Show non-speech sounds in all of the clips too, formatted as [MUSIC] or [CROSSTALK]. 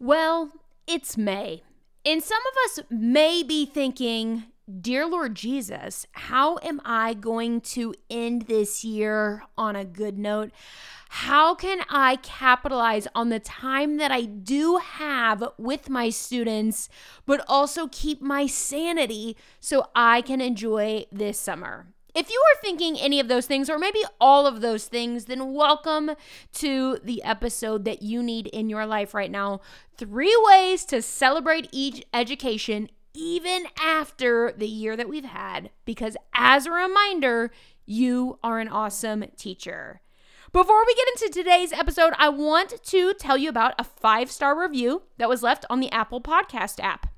Well, it's May. And some of us may be thinking, Dear Lord Jesus, how am I going to end this year on a good note? How can I capitalize on the time that I do have with my students, but also keep my sanity so I can enjoy this summer? If you are thinking any of those things, or maybe all of those things, then welcome to the episode that you need in your life right now. Three ways to celebrate each education, even after the year that we've had. Because as a reminder, you are an awesome teacher. Before we get into today's episode, I want to tell you about a five star review that was left on the Apple Podcast app.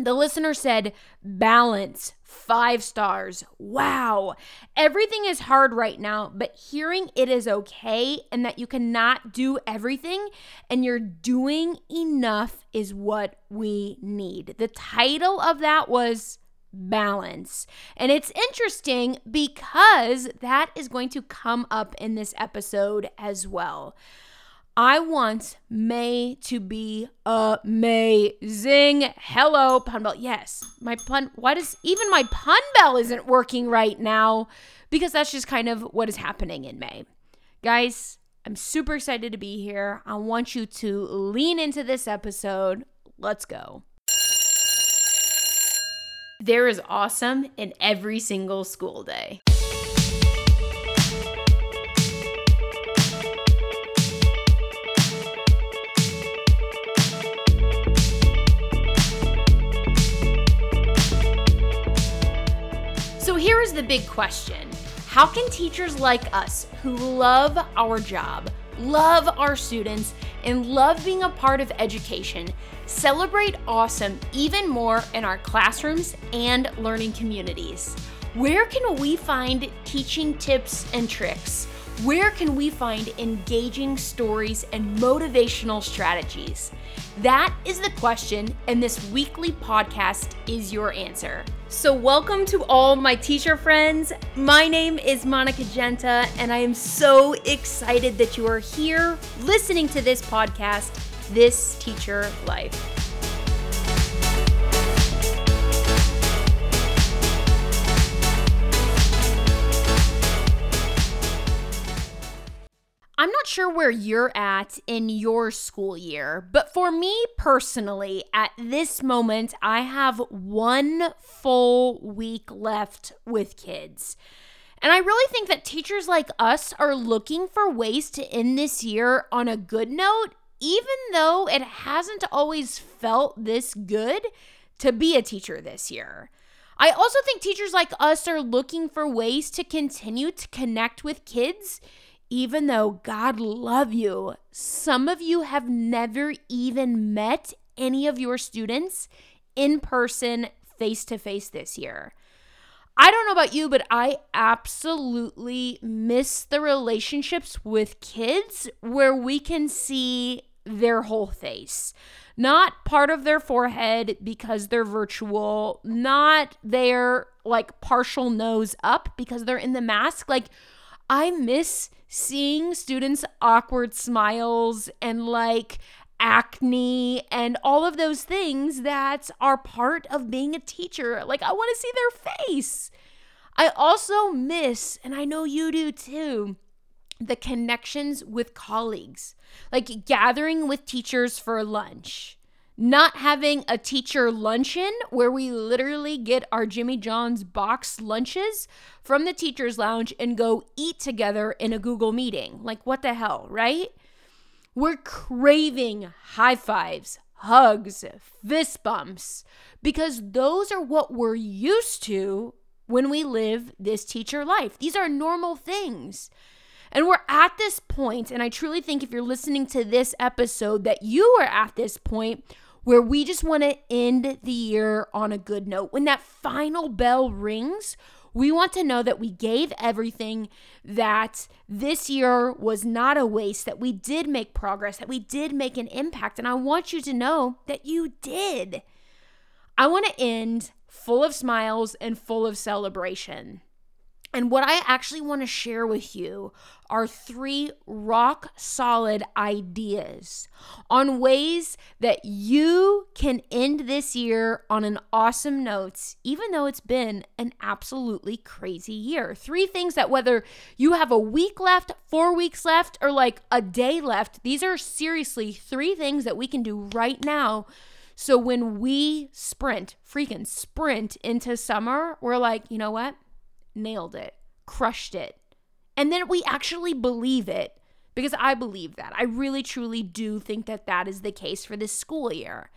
The listener said, balance, five stars. Wow. Everything is hard right now, but hearing it is okay and that you cannot do everything and you're doing enough is what we need. The title of that was balance. And it's interesting because that is going to come up in this episode as well. I want May to be amazing. Hello, pun bell. Yes, my pun. Why does even my pun bell isn't working right now? Because that's just kind of what is happening in May. Guys, I'm super excited to be here. I want you to lean into this episode. Let's go. There is awesome in every single school day. The big question How can teachers like us who love our job, love our students, and love being a part of education celebrate awesome even more in our classrooms and learning communities? Where can we find teaching tips and tricks? Where can we find engaging stories and motivational strategies? That is the question, and this weekly podcast is your answer. So, welcome to all my teacher friends. My name is Monica Genta, and I am so excited that you are here listening to this podcast, This Teacher Life. I'm not sure where you're at in your school year, but for me personally, at this moment, I have one full week left with kids. And I really think that teachers like us are looking for ways to end this year on a good note, even though it hasn't always felt this good to be a teacher this year. I also think teachers like us are looking for ways to continue to connect with kids even though God love you, some of you have never even met any of your students in person face to face this year. I don't know about you, but I absolutely miss the relationships with kids where we can see their whole face. Not part of their forehead because they're virtual, not their like partial nose up because they're in the mask. Like, I miss seeing students' awkward smiles and like acne and all of those things that are part of being a teacher. Like, I want to see their face. I also miss, and I know you do too, the connections with colleagues, like gathering with teachers for lunch not having a teacher luncheon where we literally get our Jimmy John's box lunches from the teacher's lounge and go eat together in a Google meeting. Like, what the hell, right? We're craving high fives, hugs, fist bumps, because those are what we're used to when we live this teacher life. These are normal things. And we're at this point, and I truly think if you're listening to this episode, that you are at this point where we just want to end the year on a good note. When that final bell rings, we want to know that we gave everything, that this year was not a waste, that we did make progress, that we did make an impact. And I want you to know that you did. I want to end full of smiles and full of celebration. And what I actually want to share with you are three rock solid ideas on ways that you can end this year on an awesome note, even though it's been an absolutely crazy year. Three things that, whether you have a week left, four weeks left, or like a day left, these are seriously three things that we can do right now. So when we sprint, freaking sprint into summer, we're like, you know what? Nailed it, crushed it. And then we actually believe it because I believe that. I really, truly do think that that is the case for this school year.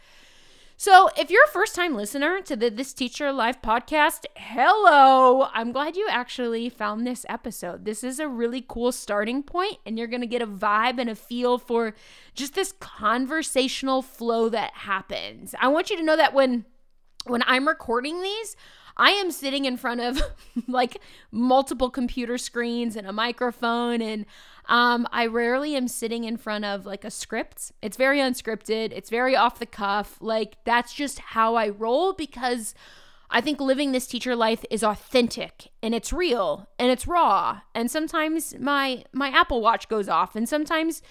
So, if you're a first time listener to the This Teacher Life podcast, hello! I'm glad you actually found this episode. This is a really cool starting point, and you're gonna get a vibe and a feel for just this conversational flow that happens. I want you to know that when when I'm recording these, I am sitting in front of [LAUGHS] like multiple computer screens and a microphone and um, I rarely am sitting in front of like a script. It's very unscripted. It's very off the cuff. Like that's just how I roll because I think living this teacher life is authentic and it's real and it's raw. And sometimes my my Apple Watch goes off and sometimes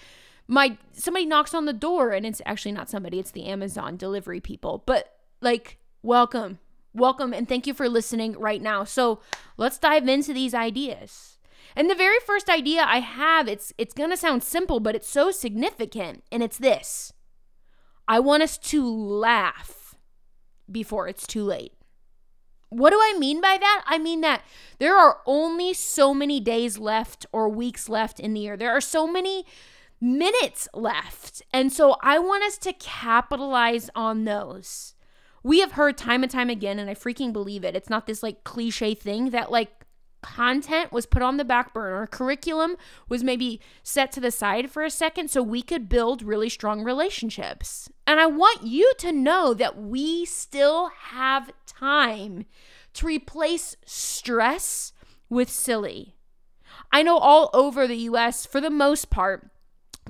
my somebody knocks on the door and it's actually not somebody, it's the Amazon delivery people. But like welcome welcome and thank you for listening right now. So let's dive into these ideas. And the very first idea I have, it's it's gonna sound simple, but it's so significant, and it's this. I want us to laugh before it's too late. What do I mean by that? I mean that there are only so many days left or weeks left in the year. There are so many minutes left. And so I want us to capitalize on those we have heard time and time again, and I freaking believe it. It's not this like cliche thing that like content was put on the back burner, curriculum was maybe set to the side for a second so we could build really strong relationships. And I want you to know that we still have time to replace stress with silly. I know all over the US, for the most part,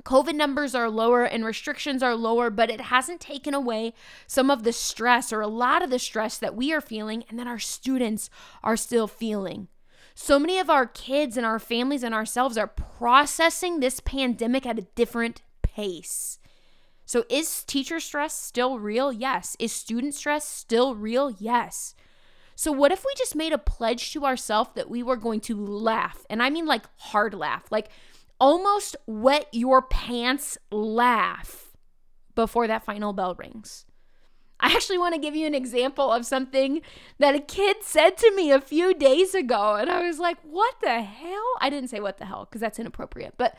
COVID numbers are lower and restrictions are lower, but it hasn't taken away some of the stress or a lot of the stress that we are feeling and that our students are still feeling. So many of our kids and our families and ourselves are processing this pandemic at a different pace. So, is teacher stress still real? Yes. Is student stress still real? Yes. So, what if we just made a pledge to ourselves that we were going to laugh? And I mean like hard laugh. Like, almost wet your pants laugh before that final bell rings. I actually want to give you an example of something that a kid said to me a few days ago. And I was like, what the hell? I didn't say what the hell because that's inappropriate. But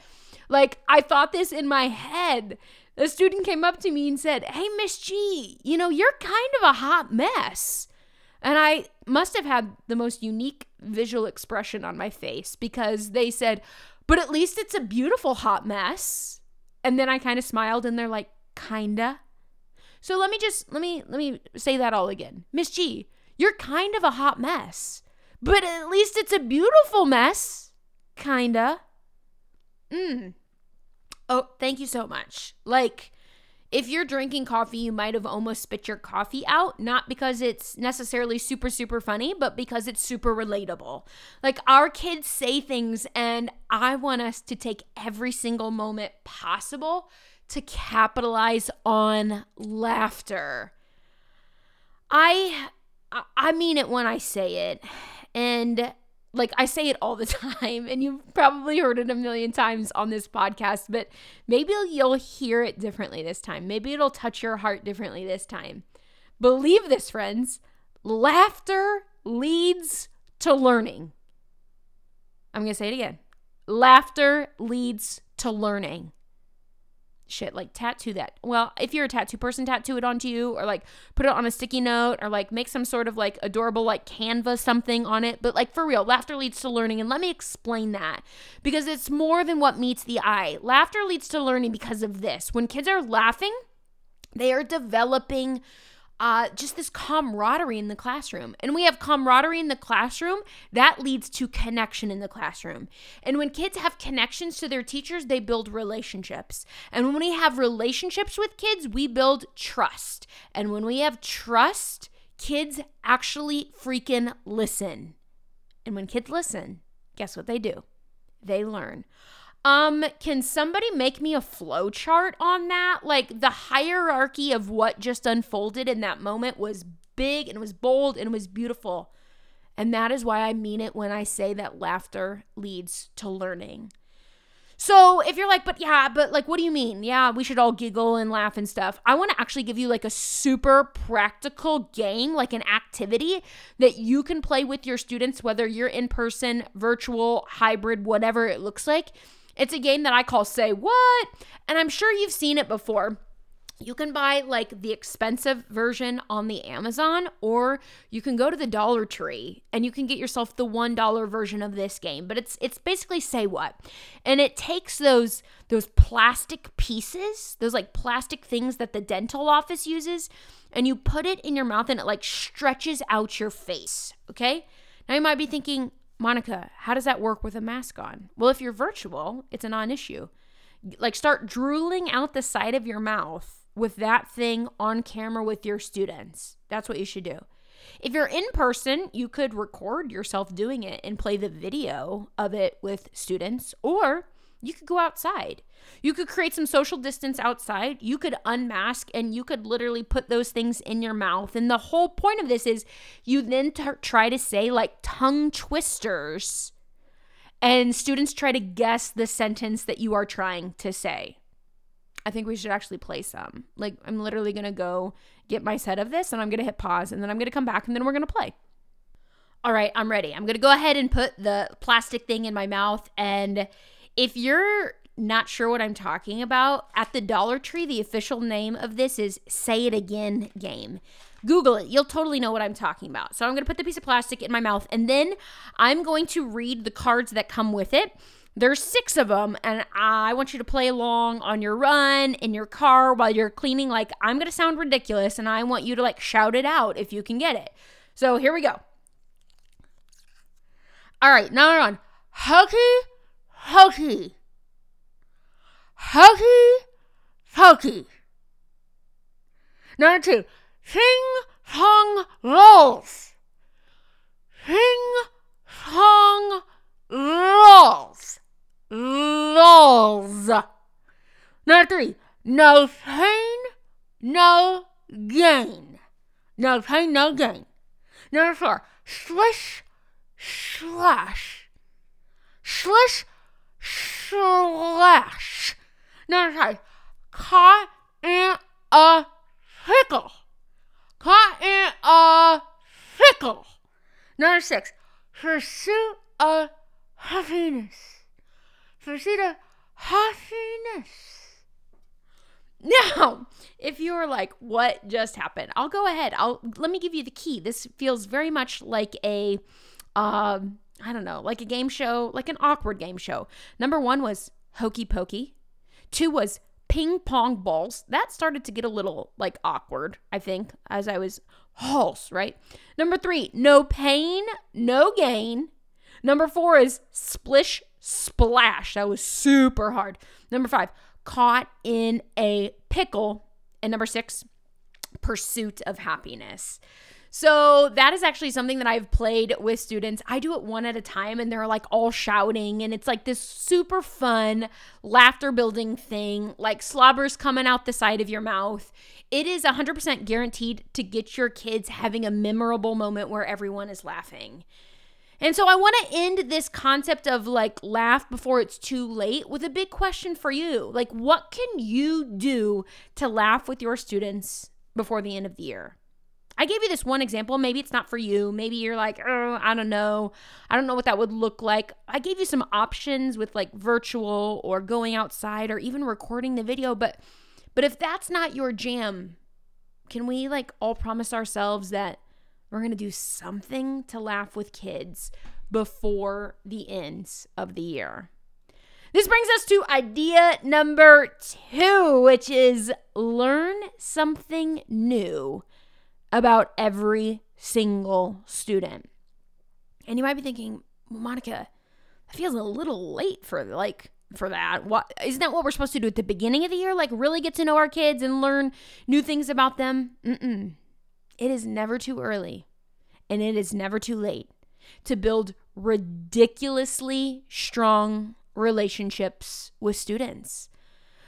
like, I thought this in my head. The student came up to me and said, Hey, Miss G, you know, you're kind of a hot mess. And I must have had the most unique visual expression on my face because they said, but at least it's a beautiful hot mess. And then I kind of smiled and they're like, kinda. So let me just let me let me say that all again. Miss G, you're kind of a hot mess. But at least it's a beautiful mess. Kinda. Mm. Oh, thank you so much. Like if you're drinking coffee, you might have almost spit your coffee out, not because it's necessarily super, super funny, but because it's super relatable. Like our kids say things, and I want us to take every single moment possible to capitalize on laughter. I I mean it when I say it. And like I say it all the [LAUGHS] time, and you've probably heard it a million times on this podcast, but maybe you'll hear it differently this time. Maybe it'll touch your heart differently this time. Believe this, friends laughter leads to learning. I'm going to say it again laughter leads to learning shit like tattoo that. Well if you're a tattoo person tattoo it onto you or like put it on a sticky note or like make some sort of like adorable like canvas something on it. But like for real laughter leads to learning. And let me explain that because it's more than what meets the eye. Laughter leads to learning because of this. When kids are laughing they are developing uh, just this camaraderie in the classroom. And we have camaraderie in the classroom, that leads to connection in the classroom. And when kids have connections to their teachers, they build relationships. And when we have relationships with kids, we build trust. And when we have trust, kids actually freaking listen. And when kids listen, guess what they do? They learn. Um, can somebody make me a flow chart on that? Like the hierarchy of what just unfolded in that moment was big and it was bold and it was beautiful. And that is why I mean it when I say that laughter leads to learning. So if you're like, but yeah, but like, what do you mean? Yeah, we should all giggle and laugh and stuff. I want to actually give you like a super practical game, like an activity that you can play with your students, whether you're in person, virtual, hybrid, whatever it looks like. It's a game that I call Say What, and I'm sure you've seen it before you can buy like the expensive version on the Amazon, or you can go to the Dollar Tree and you can get yourself the one dollar version of this game. But it's it's basically say what, and it takes those those plastic pieces, those like plastic things that the dental office uses, and you put it in your mouth and it like stretches out your face. Okay, now you might be thinking, Monica, how does that work with a mask on? Well, if you're virtual, it's a non-issue. Like start drooling out the side of your mouth with that thing on camera with your students. That's what you should do. If you're in person, you could record yourself doing it and play the video of it with students, or you could go outside. You could create some social distance outside. You could unmask and you could literally put those things in your mouth. And the whole point of this is you then t- try to say like tongue twisters, and students try to guess the sentence that you are trying to say. I think we should actually play some. Like, I'm literally going to go get my set of this and I'm going to hit pause and then I'm going to come back and then we're going to play. All right, I'm ready. I'm going to go ahead and put the plastic thing in my mouth. And if you're not sure what I'm talking about, at the Dollar Tree, the official name of this is Say It Again Game. Google it. You'll totally know what I'm talking about. So I'm going to put the piece of plastic in my mouth and then I'm going to read the cards that come with it. There's six of them, and I want you to play along on your run, in your car, while you're cleaning. Like, I'm going to sound ridiculous, and I want you to like shout it out if you can get it. So here we go. All right, now we're on hokey, hokey, hokey, hokey. Number two, sing song rolls. Sing song rolls. Lols. Number three, no pain, no gain. No pain, no gain. Number four, swish, slash. Swish, slash. Number five, caught in a pickle. Caught in a pickle. Number six, pursuit of happiness pursuit of happiness. Now, if you're like, what just happened? I'll go ahead. I'll let me give you the key. This feels very much like a um, I don't know, like a game show, like an awkward game show. Number one was hokey pokey. Two was ping pong balls. That started to get a little like awkward, I think, as I was hulse, right? Number three, no pain, no gain. Number four is splish splash. That was super hard. Number five, caught in a pickle. And number six, pursuit of happiness. So that is actually something that I've played with students. I do it one at a time and they're like all shouting and it's like this super fun laughter building thing, like slobbers coming out the side of your mouth. It is 100% guaranteed to get your kids having a memorable moment where everyone is laughing. And so I want to end this concept of like laugh before it's too late with a big question for you. Like, what can you do to laugh with your students before the end of the year? I gave you this one example. Maybe it's not for you. Maybe you're like, oh, I don't know. I don't know what that would look like. I gave you some options with like virtual or going outside or even recording the video. But but if that's not your jam, can we like all promise ourselves that we're going to do something to laugh with kids before the ends of the year. This brings us to idea number two, which is learn something new about every single student. And you might be thinking, Monica, that feels a little late for like for that. What isn't that what we're supposed to do at the beginning of the year? Like really get to know our kids and learn new things about them? Mm-mm. It is never too early and it is never too late to build ridiculously strong relationships with students.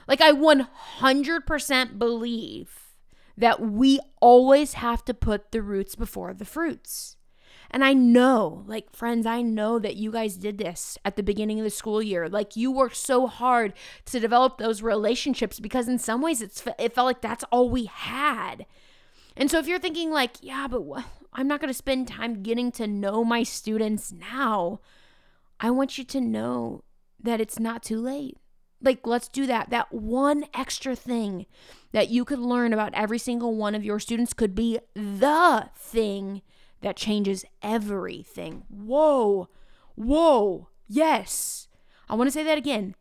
Like, I 100% believe that we always have to put the roots before the fruits. And I know, like, friends, I know that you guys did this at the beginning of the school year. Like, you worked so hard to develop those relationships because, in some ways, it's, it felt like that's all we had. And so, if you're thinking, like, yeah, but? I'm not going to spend time getting to know my students now, I want you to know that it's not too late. Like, let's do that. That one extra thing that you could learn about every single one of your students could be the thing that changes everything. Whoa, whoa, yes. I want to say that again.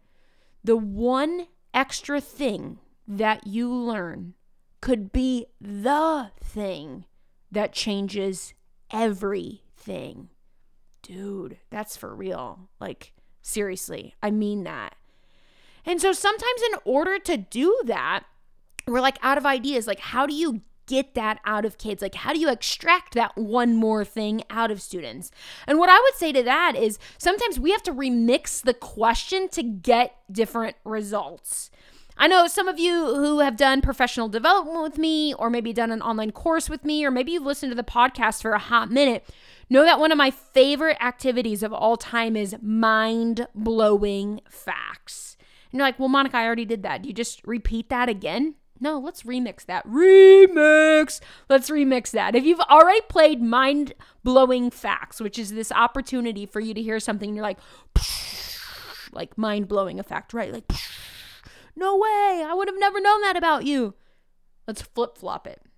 The one extra thing that you learn could be the thing that changes everything. Dude, that's for real. Like, seriously, I mean that. And so sometimes, in order to do that, we're like out of ideas. Like, how do you get that out of kids? Like, how do you extract that one more thing out of students? And what I would say to that is sometimes we have to remix the question to get different results. I know some of you who have done professional development with me, or maybe done an online course with me, or maybe you've listened to the podcast for a hot minute, know that one of my favorite activities of all time is mind blowing facts. And you're like, well, Monica, I already did that. Do you just repeat that again? No, let's remix that. Remix. Let's remix that. If you've already played mind blowing facts, which is this opportunity for you to hear something, you're like, like mind blowing effect, right? Like, no way. I would have never known that about you. Let's flip flop it. [LAUGHS]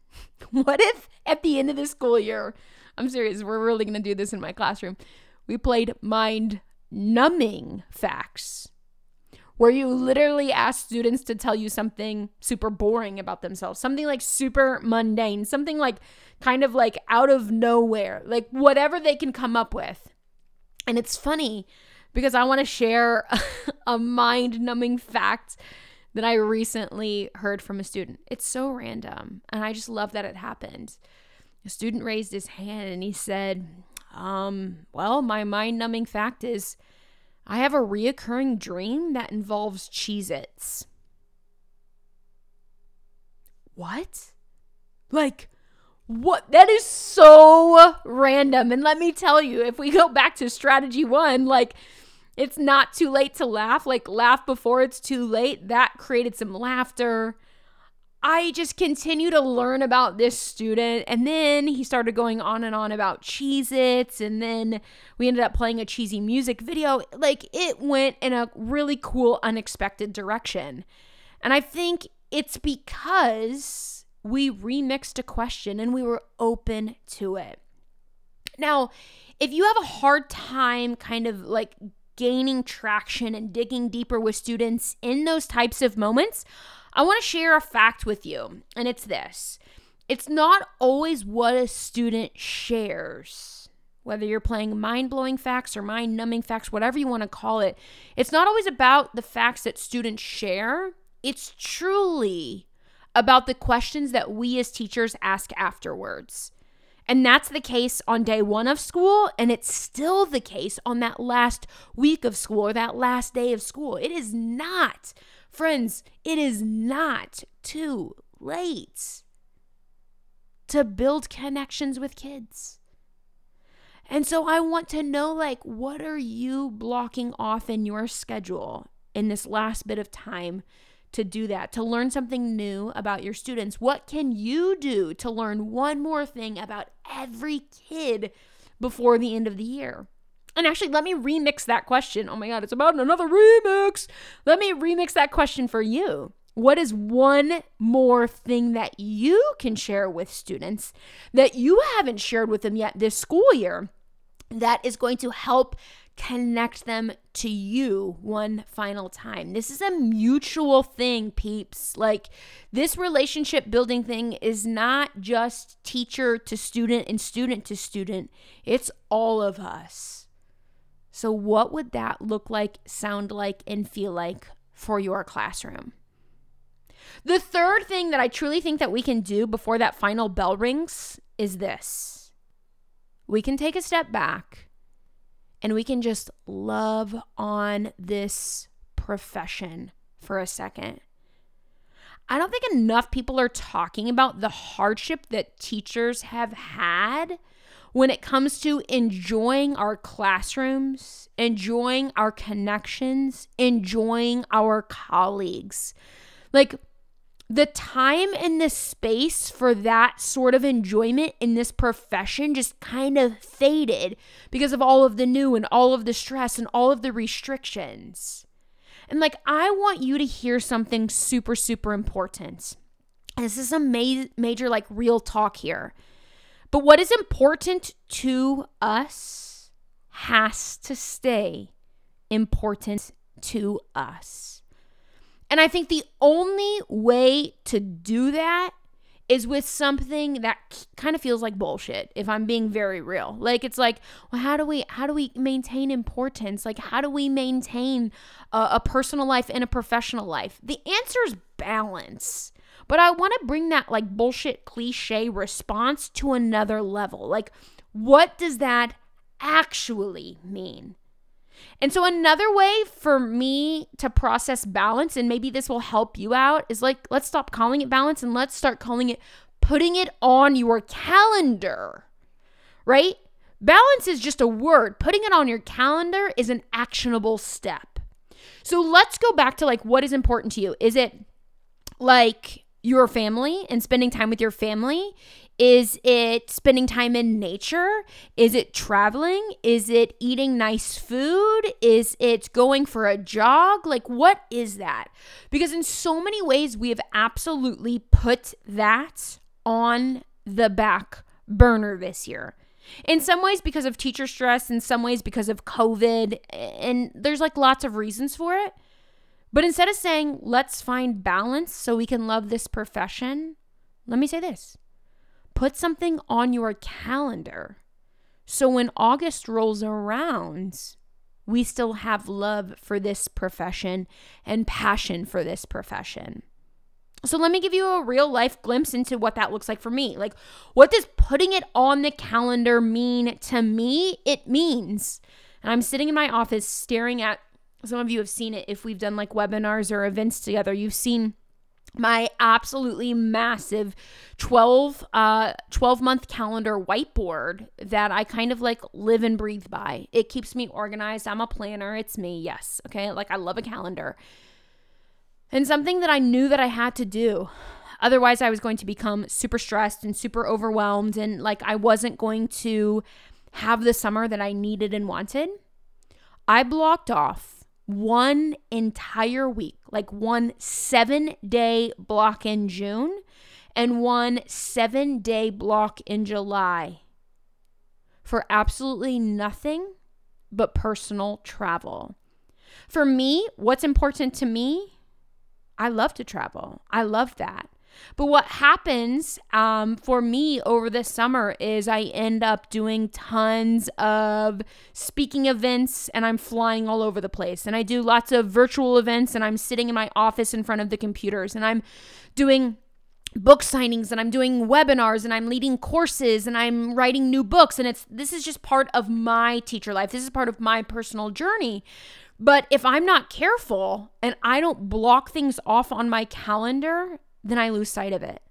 What if at the end of the school year, I'm serious, we're really to do this in my classroom, we played mind numbing facts where you literally ask students to tell you something super boring about themselves, something like super mundane, something like kind of like out of nowhere, like whatever they can come up with. And it's funny because I want to share [LAUGHS] a mind numbing fact that I recently heard from a student. It's so random, and I just love that it happened. A student raised his hand and he said, um, Well, my mind numbing fact is I have a reoccurring dream that involves Cheez Its. What? Like, what? That is so random. And let me tell you, if we go back to strategy one, like, it's not too late to laugh. Like, laugh before it's too late. That created some laughter. I just continue to learn about this student. And then he started going on and on about Cheez Its. And then we ended up playing a cheesy music video. Like it went in a really cool, unexpected direction. And I think it's because we remixed a question and we were open to it. Now, if you have a hard time kind of like gaining traction and digging deeper with students in those types of moments, I want to share a fact with you, and it's this it's not always what a student shares. Whether you're playing mind blowing facts or mind numbing facts, whatever you want to call it, it's not always about the facts that students share. It's truly about the questions that we as teachers ask afterwards. And that's the case on day one of school, and it's still the case on that last week of school or that last day of school. It is not Friends, it is not too late to build connections with kids. And so I want to know like what are you blocking off in your schedule in this last bit of time to do that, to learn something new about your students? What can you do to learn one more thing about every kid before the end of the year? And actually, let me remix that question. Oh my God, it's about another remix. Let me remix that question for you. What is one more thing that you can share with students that you haven't shared with them yet this school year that is going to help connect them to you one final time. This is a mutual thing, peeps. Like, this relationship building thing is not just teacher to student and student to student, it's all of us. So, what would that look like, sound like, and feel like for your classroom? The third thing that I truly think that we can do before that final bell rings is this we can take a step back and we can just love on this profession for a second. I don't think enough people are talking about the hardship that teachers have had when it comes to enjoying our classrooms, enjoying our connections, enjoying our colleagues. Like, the time and the space for that sort of enjoyment in this profession just kind of faded because of all of the new and all of the stress and all of the restrictions. And like, I want you to hear something super, super important. This is a ma- major, like, real talk here. But what is important to us has to stay important to us. And I think the only way to do that is with something that kind of feels like bullshit if i'm being very real. Like it's like well how do we how do we maintain importance? Like how do we maintain a, a personal life and a professional life? The answer is balance but i want to bring that like bullshit cliche response to another level like what does that actually mean and so, another way for me to process balance, and maybe this will help you out, is like, let's stop calling it balance and let's start calling it putting it on your calendar, right? Balance is just a word. Putting it on your calendar is an actionable step. So, let's go back to like what is important to you. Is it like your family and spending time with your family? Is it spending time in nature? Is it traveling? Is it eating nice food? Is it going for a jog? Like, what is that? Because in so many ways, we have absolutely put that on the back burner this year. In some ways, because of teacher stress, in some ways, because of COVID, and there's like lots of reasons for it. But instead of saying, let's find balance so we can love this profession, let me say this put something on your calendar so when August rolls around, we still have love for this profession and passion for this profession. So let me give you a real life glimpse into what that looks like for me. Like, what does putting it on the calendar mean to me? It means, and I'm sitting in my office staring at, some of you have seen it if we've done like webinars or events together. You've seen my absolutely massive 12 uh 12 month calendar whiteboard that I kind of like live and breathe by. It keeps me organized. I'm a planner. It's me. Yes. Okay? Like I love a calendar. And something that I knew that I had to do. Otherwise I was going to become super stressed and super overwhelmed and like I wasn't going to have the summer that I needed and wanted. I blocked off one entire week, like one seven day block in June and one seven day block in July for absolutely nothing but personal travel. For me, what's important to me? I love to travel. I love that. But what happens um, for me over the summer is I end up doing tons of speaking events and I'm flying all over the place. And I do lots of virtual events and I'm sitting in my office in front of the computers and I'm doing book signings and I'm doing webinars and I'm leading courses and I'm writing new books and it's this is just part of my teacher life. This is part of my personal journey. But if I'm not careful and I don't block things off on my calendar then I lose sight of it.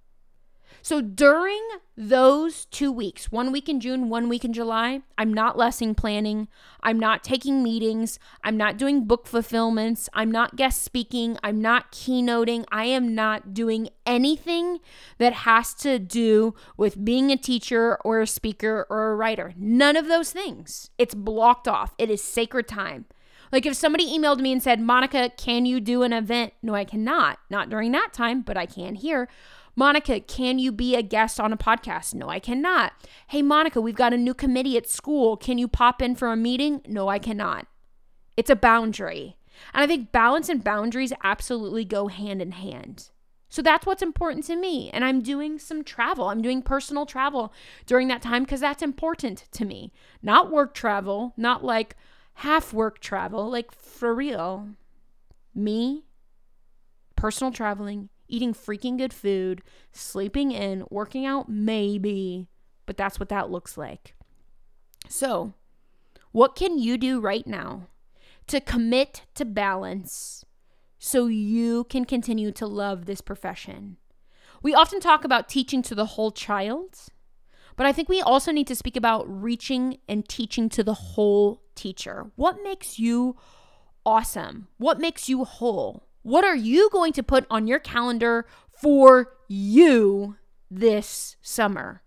So during those two weeks, one week in June, one week in July, I'm not lesson planning. I'm not taking meetings. I'm not doing book fulfillments. I'm not guest speaking. I'm not keynoting. I am not doing anything that has to do with being a teacher or a speaker or a writer. None of those things. It's blocked off. It is sacred time. Like if somebody emailed me and said, Monica, can you do an event? No, I cannot. Not during that time, but I can here. Monica, can you be a guest on a podcast? No, I cannot. Hey, Monica, we've got a new committee at school. Can you pop in for a meeting? No, I cannot. It's a boundary. And I think balance and boundaries absolutely go hand in hand. So that's what's important to me. And I'm doing some travel. I'm doing personal travel during that time because that's important to me. Not work travel, not like, half work travel, like for real. Me, personal traveling, eating freaking good food, sleeping in, working out, maybe, but that's what that looks like. So, What can you do right now to commit to balance so you can continue to love this profession? We often talk about teaching to the whole child, but I think we also need to speak about reaching and teaching to the whole teacher. What makes you awesome? What makes you whole? What are you going to put on your calendar for you this summer?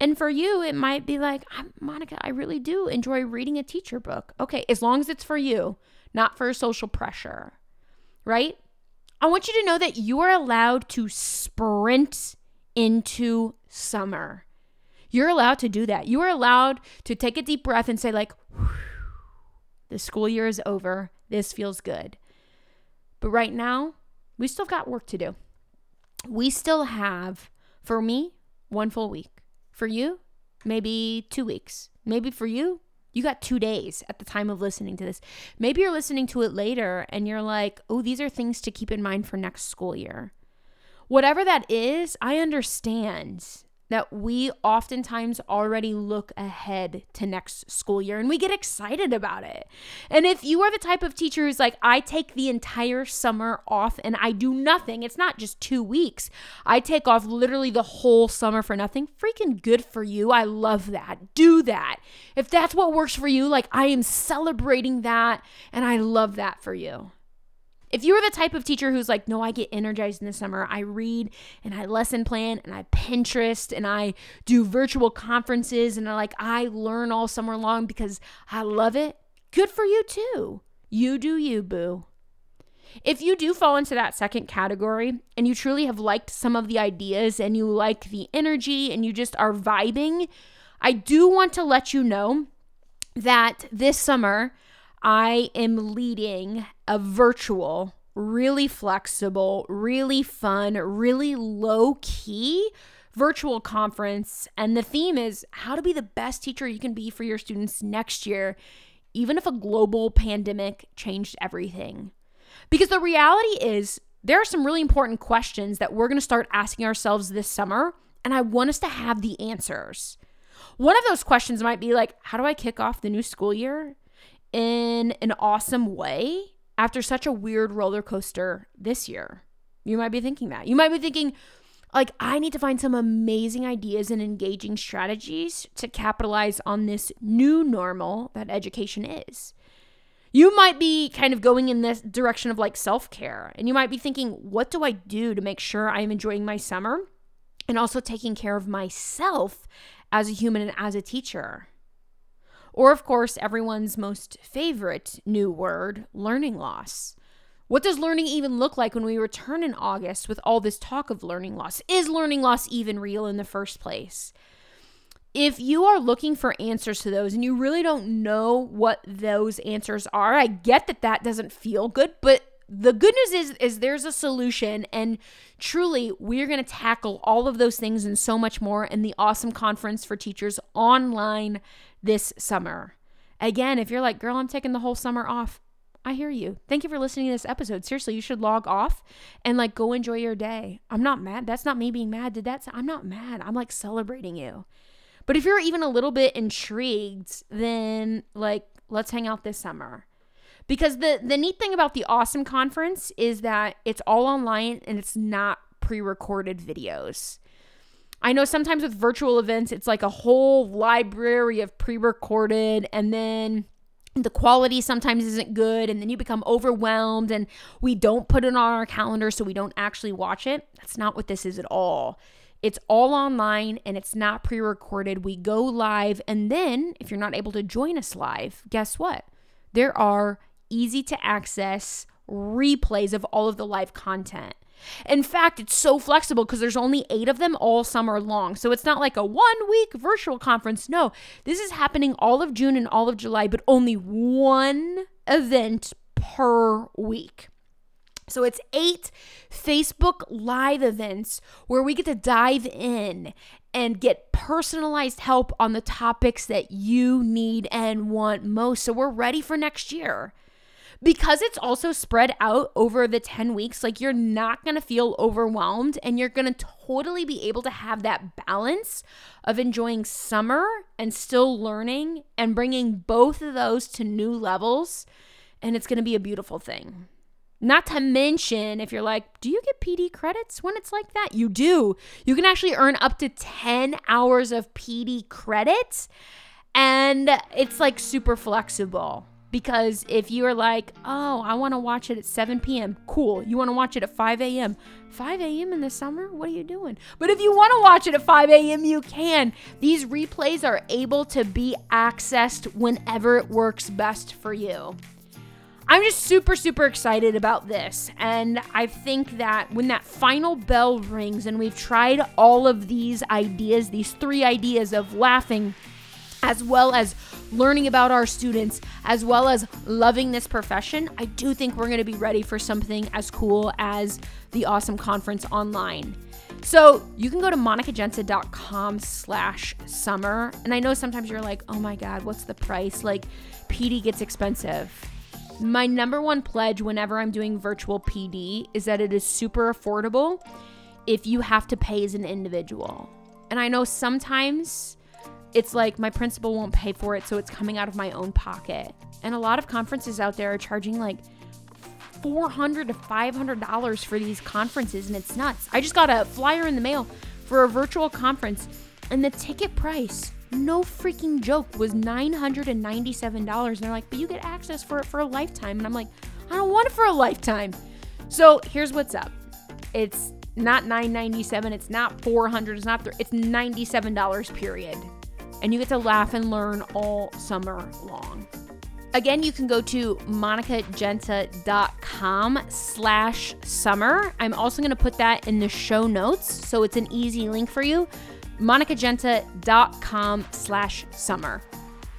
And for you, it might be like, Monica, I really do enjoy reading a teacher book. Okay, as long as it's for you, not for social pressure, right? I want you to know that you are allowed to sprint into summer. You're allowed to do that. You are allowed to take a deep breath and say, like, the school year is over. This feels good. But right now, we still got work to do. We still have, for me, one full week. For you, maybe two weeks. Maybe for you, you got two days at the time of listening to this. Maybe you're listening to it later and you're like, oh, these are things to keep in mind for next school year. Whatever that is, I understand that we oftentimes already look ahead to next school year and we get excited about it. And if you are the type of teacher who's like, I take the entire summer off and I do nothing, it's not just two weeks. I take off literally the whole summer for nothing. Freaking good for you. I love that. Do that. If that's what works for you, like I am celebrating that and I love that for you. If you are the type of teacher who's like, no, I get energized in the summer, I read and I lesson plan and I Pinterest and I do virtual conferences and I like, I learn all summer long because I love it, good for you too. You do you, boo. If you do fall into that second category and you truly have liked some of the ideas and you like the energy and you just are vibing, I do want to let you know that this summer, I am leading a virtual, really flexible, really fun, really low key virtual conference. And the theme is how to be the best teacher you can be for your students next year, even if a global pandemic changed everything. Because the reality is, there are some really important questions that we're going to start asking ourselves this summer, and I want us to have the answers. One of those questions might be like, how do I kick off the new school year? in an awesome way after such a weird roller coaster this year. You might be thinking that. You might be thinking, like, I need to find some amazing ideas and engaging strategies to capitalize on this new normal that education is. You might be kind of going in this direction of like self care, and you might be thinking, what do I do to make sure I'm enjoying my summer and also taking care of myself as a human and as a teacher? Or, of course, everyone's most favorite new word, learning loss. What does learning even look like when we return in August with all this talk of learning loss? Is learning loss even real in the first place? If you are looking for answers to those and you really don't know what those answers are, I get that that doesn't feel good, but the good news is is there's a solution and truly we're going to tackle all of those things and so much more in the awesome conference for teachers online this summer. Again, if you're like, girl, I'm taking the whole summer off, I hear you. Thank you for listening to this episode. Seriously, you should log off and like go enjoy your day. I'm not mad. That's not me being mad. Did that? I'm not mad. I'm like celebrating you. But if you're even a little bit intrigued, then like let's hang out this summer. Because the the neat thing about the Awesome conference is that it's all online and it's not pre-recorded videos. I know sometimes with virtual events, it's like a whole library of pre recorded, and then the quality sometimes isn't good, and then you become overwhelmed, and we don't put it on our calendar so we don't actually watch it. That's not what this is at all. It's all online and it's not pre recorded. We go live, and then if you're not able to join us live, guess what? There are easy to access replays of all of the live content. In fact, it's so flexible because there's only eight of them all summer long. So it's not like a one week virtual conference. No, this is happening all of June and all of July, but only one event per week. So it's eight Facebook Live events where we get to dive in and get personalized help on the topics that you need and want most. So we're ready for next year. Because it's also spread out over the 10 weeks, like you're not going to feel overwhelmed and you're going to totally be able to have that balance of enjoying summer and still learning and bringing both of those to new levels. And it's going to be a beautiful thing. Not to mention, if you're like, do you get PD credits when it's like that? You do. You can actually earn up to 10 hours of PD credits, and it's like super flexible. Because if you're like, oh, I want to watch it at 7 p.m., cool. You want to watch it at 5 a.m. 5 a.m. in the summer? What are you doing? But if you want to watch it at 5 a.m., you can. These replays are able to be accessed whenever it works best for you. I'm just super, super excited about this. And I think that when that final bell rings and we've tried all of these ideas, these three ideas of laughing, as well as learning about our students, as well as loving this profession, I do think we're going to be ready for something as cool as the awesome conference online. So you can go to monicagenta.com slash summer. And I know sometimes you're like, oh my God, what's the price? Like PD gets expensive. My number one pledge whenever I'm doing virtual PD is that it is super affordable if you have to pay as an individual. And I know sometimes it's like my principal won't pay for it, so it's coming out of my own pocket. And a lot of conferences out there are charging like 400 to 500 dollars for these conferences and it's nuts. I just got a flyer in the mail for a virtual conference and the ticket price no freaking joke, was $997. And they're like, but you get access for it for a lifetime. And I'm like, I don't want it for a lifetime. So here's what's up. It's not 997, it's not 400, it's not th- it's $97 period. And you get to laugh and learn all summer long. Again, you can go to monicagenta.com slash summer. I'm also going to put that in the show notes, so it's an easy link for you monicagenta.com slash summer.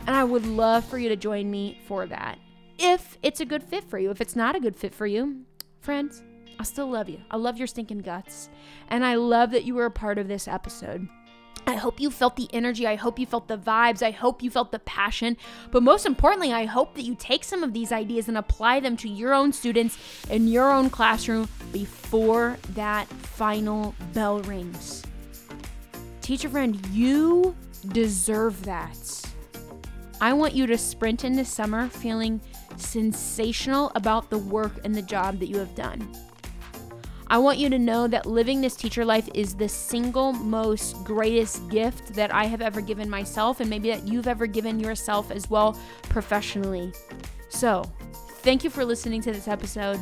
And I would love for you to join me for that. If it's a good fit for you. If it's not a good fit for you, friends, I still love you. I love your stinking guts. And I love that you were a part of this episode. I hope you felt the energy. I hope you felt the vibes. I hope you felt the passion. But most importantly, I hope that you take some of these ideas and apply them to your own students in your own classroom before that final bell rings. Teacher friend, you deserve that. I want you to sprint into summer feeling sensational about the work and the job that you have done. I want you to know that living this teacher life is the single most greatest gift that I have ever given myself, and maybe that you've ever given yourself as well professionally. So, thank you for listening to this episode,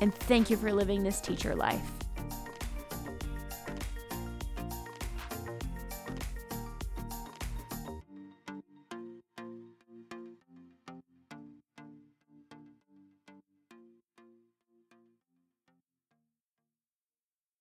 and thank you for living this teacher life.